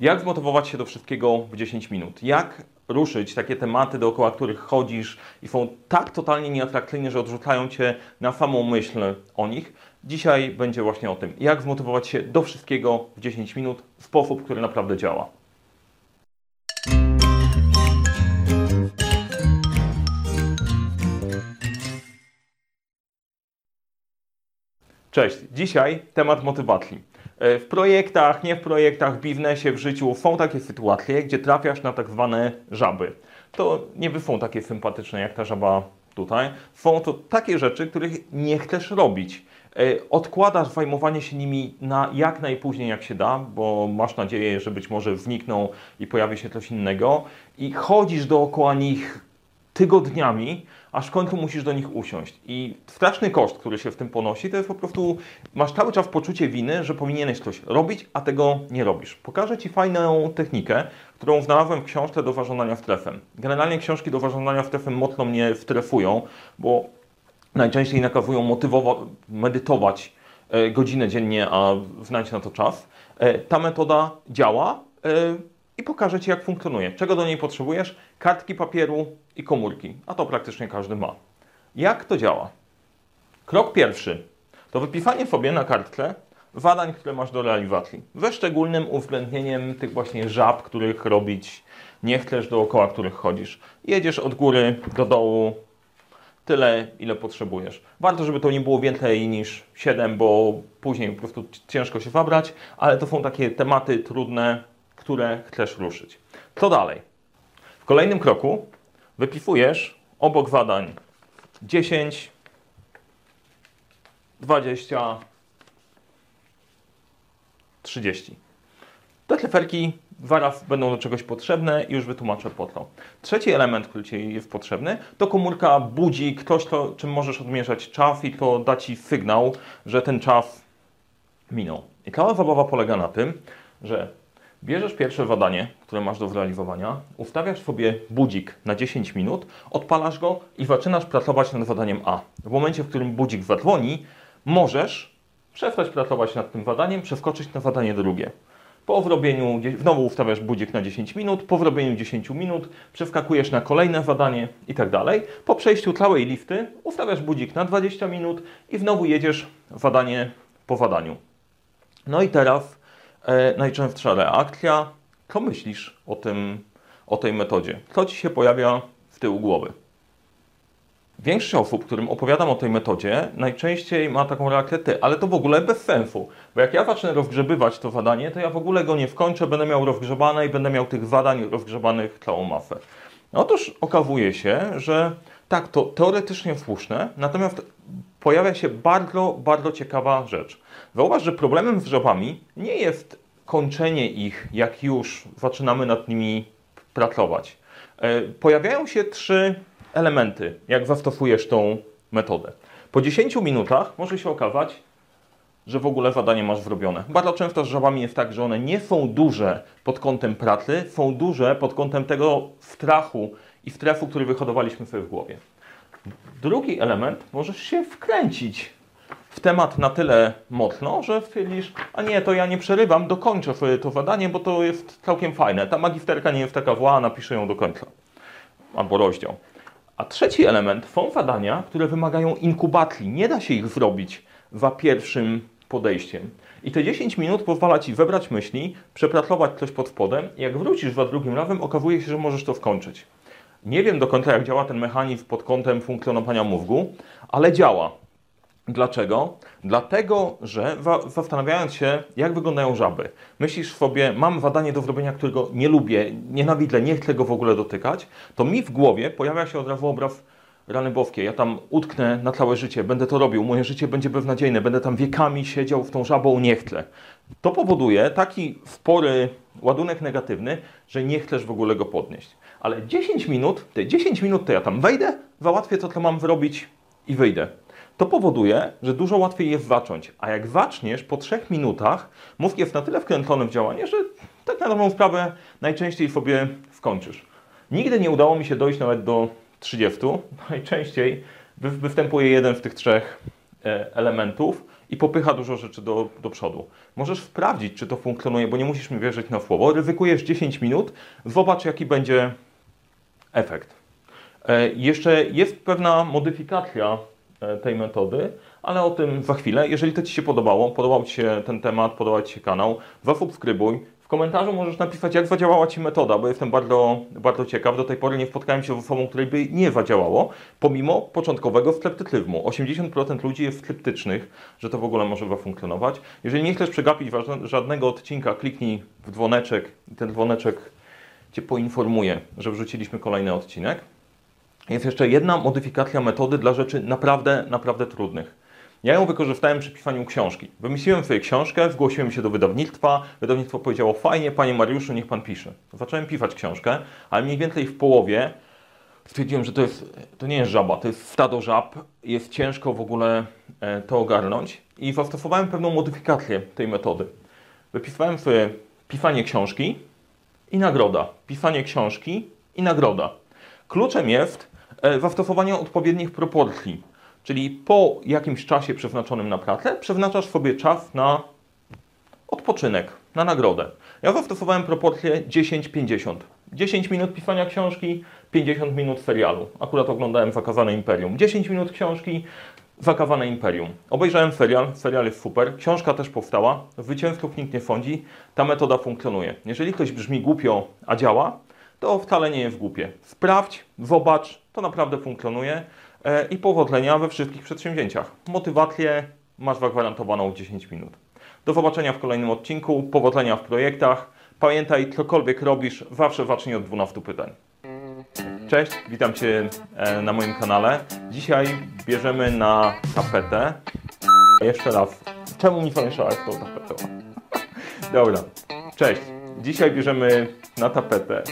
Jak zmotywować się do wszystkiego w 10 minut? Jak ruszyć takie tematy, dookoła których chodzisz i są tak totalnie nieatrakcyjne, że odrzucają cię na samą myśl o nich? Dzisiaj będzie właśnie o tym, jak zmotywować się do wszystkiego w 10 minut w sposób, który naprawdę działa. Cześć, dzisiaj temat motywacji. E, w projektach, nie w projektach, biznesie, w życiu są takie sytuacje, gdzie trafiasz na tak zwane żaby. To nie są takie sympatyczne jak ta żaba tutaj. Są to takie rzeczy, których nie chcesz robić. E, odkładasz zajmowanie się nimi na jak najpóźniej jak się da, bo masz nadzieję, że być może znikną i pojawi się coś innego i chodzisz dookoła nich tygodniami, aż w końcu musisz do nich usiąść. I straszny koszt, który się w tym ponosi, to jest po prostu, masz cały czas poczucie winy, że powinieneś coś robić, a tego nie robisz. Pokażę Ci fajną technikę, którą znalazłem w książce do warządzania strefem. Generalnie książki do warządzania strefem mocno mnie strefują, bo najczęściej nakazują motywować, medytować e, godzinę dziennie, a znać na to czas. E, ta metoda działa e, i pokażę Ci, jak funkcjonuje. Czego do niej potrzebujesz? Kartki papieru i komórki, a to praktycznie każdy ma. Jak to działa? Krok pierwszy to wypisanie sobie na kartce zadań, które masz do realizacji, ze szczególnym uwzględnieniem tych właśnie żab, których robić nie chcesz, dookoła których chodzisz. Jedziesz od góry do dołu tyle, ile potrzebujesz. Warto, żeby to nie było więcej niż 7, bo później po prostu ciężko się wabrać, ale to są takie tematy trudne, które chcesz ruszyć. Co dalej? W kolejnym kroku wypisujesz obok zadań 10, 20, 30. Te kleferki zaraz będą do czegoś potrzebne i już wytłumaczę po to. Trzeci element, który Ci jest potrzebny, to komórka budzi ktoś, to, czym możesz odmierzać czas i to da Ci sygnał, że ten czas minął. I cała zabawa polega na tym, że Bierzesz pierwsze zadanie, które masz do zrealizowania, ustawiasz sobie budzik na 10 minut, odpalasz go i zaczynasz pracować nad zadaniem A. W momencie, w którym budzik zadzwoni, możesz przestać pracować nad tym zadaniem, przeskoczyć na zadanie drugie. Po zrobieniu, znowu ustawiasz budzik na 10 minut, po zrobieniu 10 minut przeskakujesz na kolejne zadanie i tak dalej. Po przejściu całej listy ustawiasz budzik na 20 minut i znowu jedziesz zadanie po zadaniu. No i teraz najczęstsza reakcja. Co myślisz o, tym, o tej metodzie? Co Ci się pojawia w tyłu głowy? Większość osób, którym opowiadam o tej metodzie, najczęściej ma taką reakcję, ty, ale to w ogóle bez sensu. Bo jak ja zacznę rozgrzebywać to zadanie, to ja w ogóle go nie wkończę, będę miał rozgrzebane i będę miał tych zadań rozgrzebanych całą masę. Otóż okazuje się, że tak, to teoretycznie słuszne, natomiast pojawia się bardzo, bardzo ciekawa rzecz. Zauważ, że problemem z żabami nie jest kończenie ich, jak już zaczynamy nad nimi pracować. E, pojawiają się trzy elementy, jak zastosujesz tą metodę. Po 10 minutach może się okazać, że w ogóle zadanie masz zrobione. Bardzo często z żabami jest tak, że one nie są duże pod kątem pracy, są duże pod kątem tego strachu i stresu, który wyhodowaliśmy sobie w głowie. Drugi element, możesz się wkręcić w temat na tyle mocno, że stwierdzisz, a nie, to ja nie przerywam, dokończę sobie to zadanie, bo to jest całkiem fajne. Ta magisterka nie jest taka wła, napiszę ją do końca. Albo rozdział. A trzeci element są zadania, które wymagają inkubacji. Nie da się ich zrobić za pierwszym podejściem. I te 10 minut pozwala Ci wybrać myśli, przepracować coś pod spodem jak wrócisz za drugim razem, okazuje się, że możesz to skończyć. Nie wiem do końca, jak działa ten mechanizm pod kątem funkcjonowania mózgu, ale działa. Dlaczego? Dlatego, że zastanawiając się, jak wyglądają żaby, myślisz sobie, mam zadanie do zrobienia, którego nie lubię, nienawidzę, nie chcę go w ogóle dotykać, to mi w głowie pojawia się od razu obraz rany boskie, ja tam utknę na całe życie, będę to robił, moje życie będzie beznadziejne, będę tam wiekami siedział w tą żabą, nie chcę. To powoduje taki spory ładunek negatywny, że nie chcesz w ogóle go podnieść. Ale 10 minut, te 10 minut to ja tam wejdę, załatwię to, co mam zrobić i wyjdę. To powoduje, że dużo łatwiej jest zacząć. A jak zaczniesz po 3 minutach, mózg jest na tyle wkręcony w działanie, że tak na dobrą sprawę najczęściej sobie skończysz. Nigdy nie udało mi się dojść nawet do 30. Najczęściej występuje jeden z tych trzech e, elementów i popycha dużo rzeczy do, do przodu. Możesz sprawdzić, czy to funkcjonuje, bo nie musisz mi wierzyć na słowo. Ryzykujesz 10 minut, zobacz, jaki będzie efekt. E, jeszcze jest pewna modyfikacja e, tej metody, ale o tym za chwilę. Jeżeli to Ci się podobało, podobał Ci się ten temat, podobał Ci się kanał, zasubskrybuj. W komentarzu możesz napisać, jak zadziałała Ci metoda, bo jestem bardzo, bardzo ciekaw. Do tej pory nie spotkałem się z osobą, której by nie zadziałało, pomimo początkowego sceptycyzmu. 80% ludzi jest sceptycznych, że to w ogóle może zafunkcjonować. Jeżeli nie chcesz przegapić żadnego odcinka, kliknij w dzwoneczek i ten dzwoneczek Cię poinformuje, że wrzuciliśmy kolejny odcinek. Jest jeszcze jedna modyfikacja metody dla rzeczy naprawdę, naprawdę trudnych. Ja ją wykorzystałem przy pisaniu książki. Wymyśliłem sobie książkę, zgłosiłem się do wydawnictwa. Wydawnictwo powiedziało: Fajnie, panie Mariuszu, niech pan pisze. Zacząłem pisać książkę, ale mniej więcej w połowie stwierdziłem, że to, jest, to nie jest żaba, to jest stado żab. Jest ciężko w ogóle e, to ogarnąć i zastosowałem pewną modyfikację tej metody. Wypisałem sobie pisanie książki i nagroda. Pisanie książki i nagroda. Kluczem jest e, zastosowanie odpowiednich proporcji Czyli po jakimś czasie przeznaczonym na pracę, przeznaczasz sobie czas na odpoczynek, na nagrodę. Ja zastosowałem proporcję 10-50. 10 minut pisania książki, 50 minut serialu. Akurat oglądałem Zakazane Imperium. 10 minut książki, Zakazane Imperium. Obejrzałem serial, serial jest super, książka też powstała, zwycięzców nikt nie sądzi, ta metoda funkcjonuje. Jeżeli ktoś brzmi głupio, a działa, to wcale nie jest głupie. Sprawdź, zobacz, to naprawdę funkcjonuje. E, i powodzenia we wszystkich przedsięwzięciach. Motywację masz zagwarantowaną w 10 minut. Do zobaczenia w kolejnym odcinku. Powodzenia w projektach. Pamiętaj, cokolwiek robisz, zawsze zacznij od 12 pytań. Cześć, witam Cię e, na moim kanale. Dzisiaj bierzemy na tapetę. Jeszcze raz, czemu mi zamieszałeś tą tapetą? Dobra, cześć. Dzisiaj bierzemy na tapetę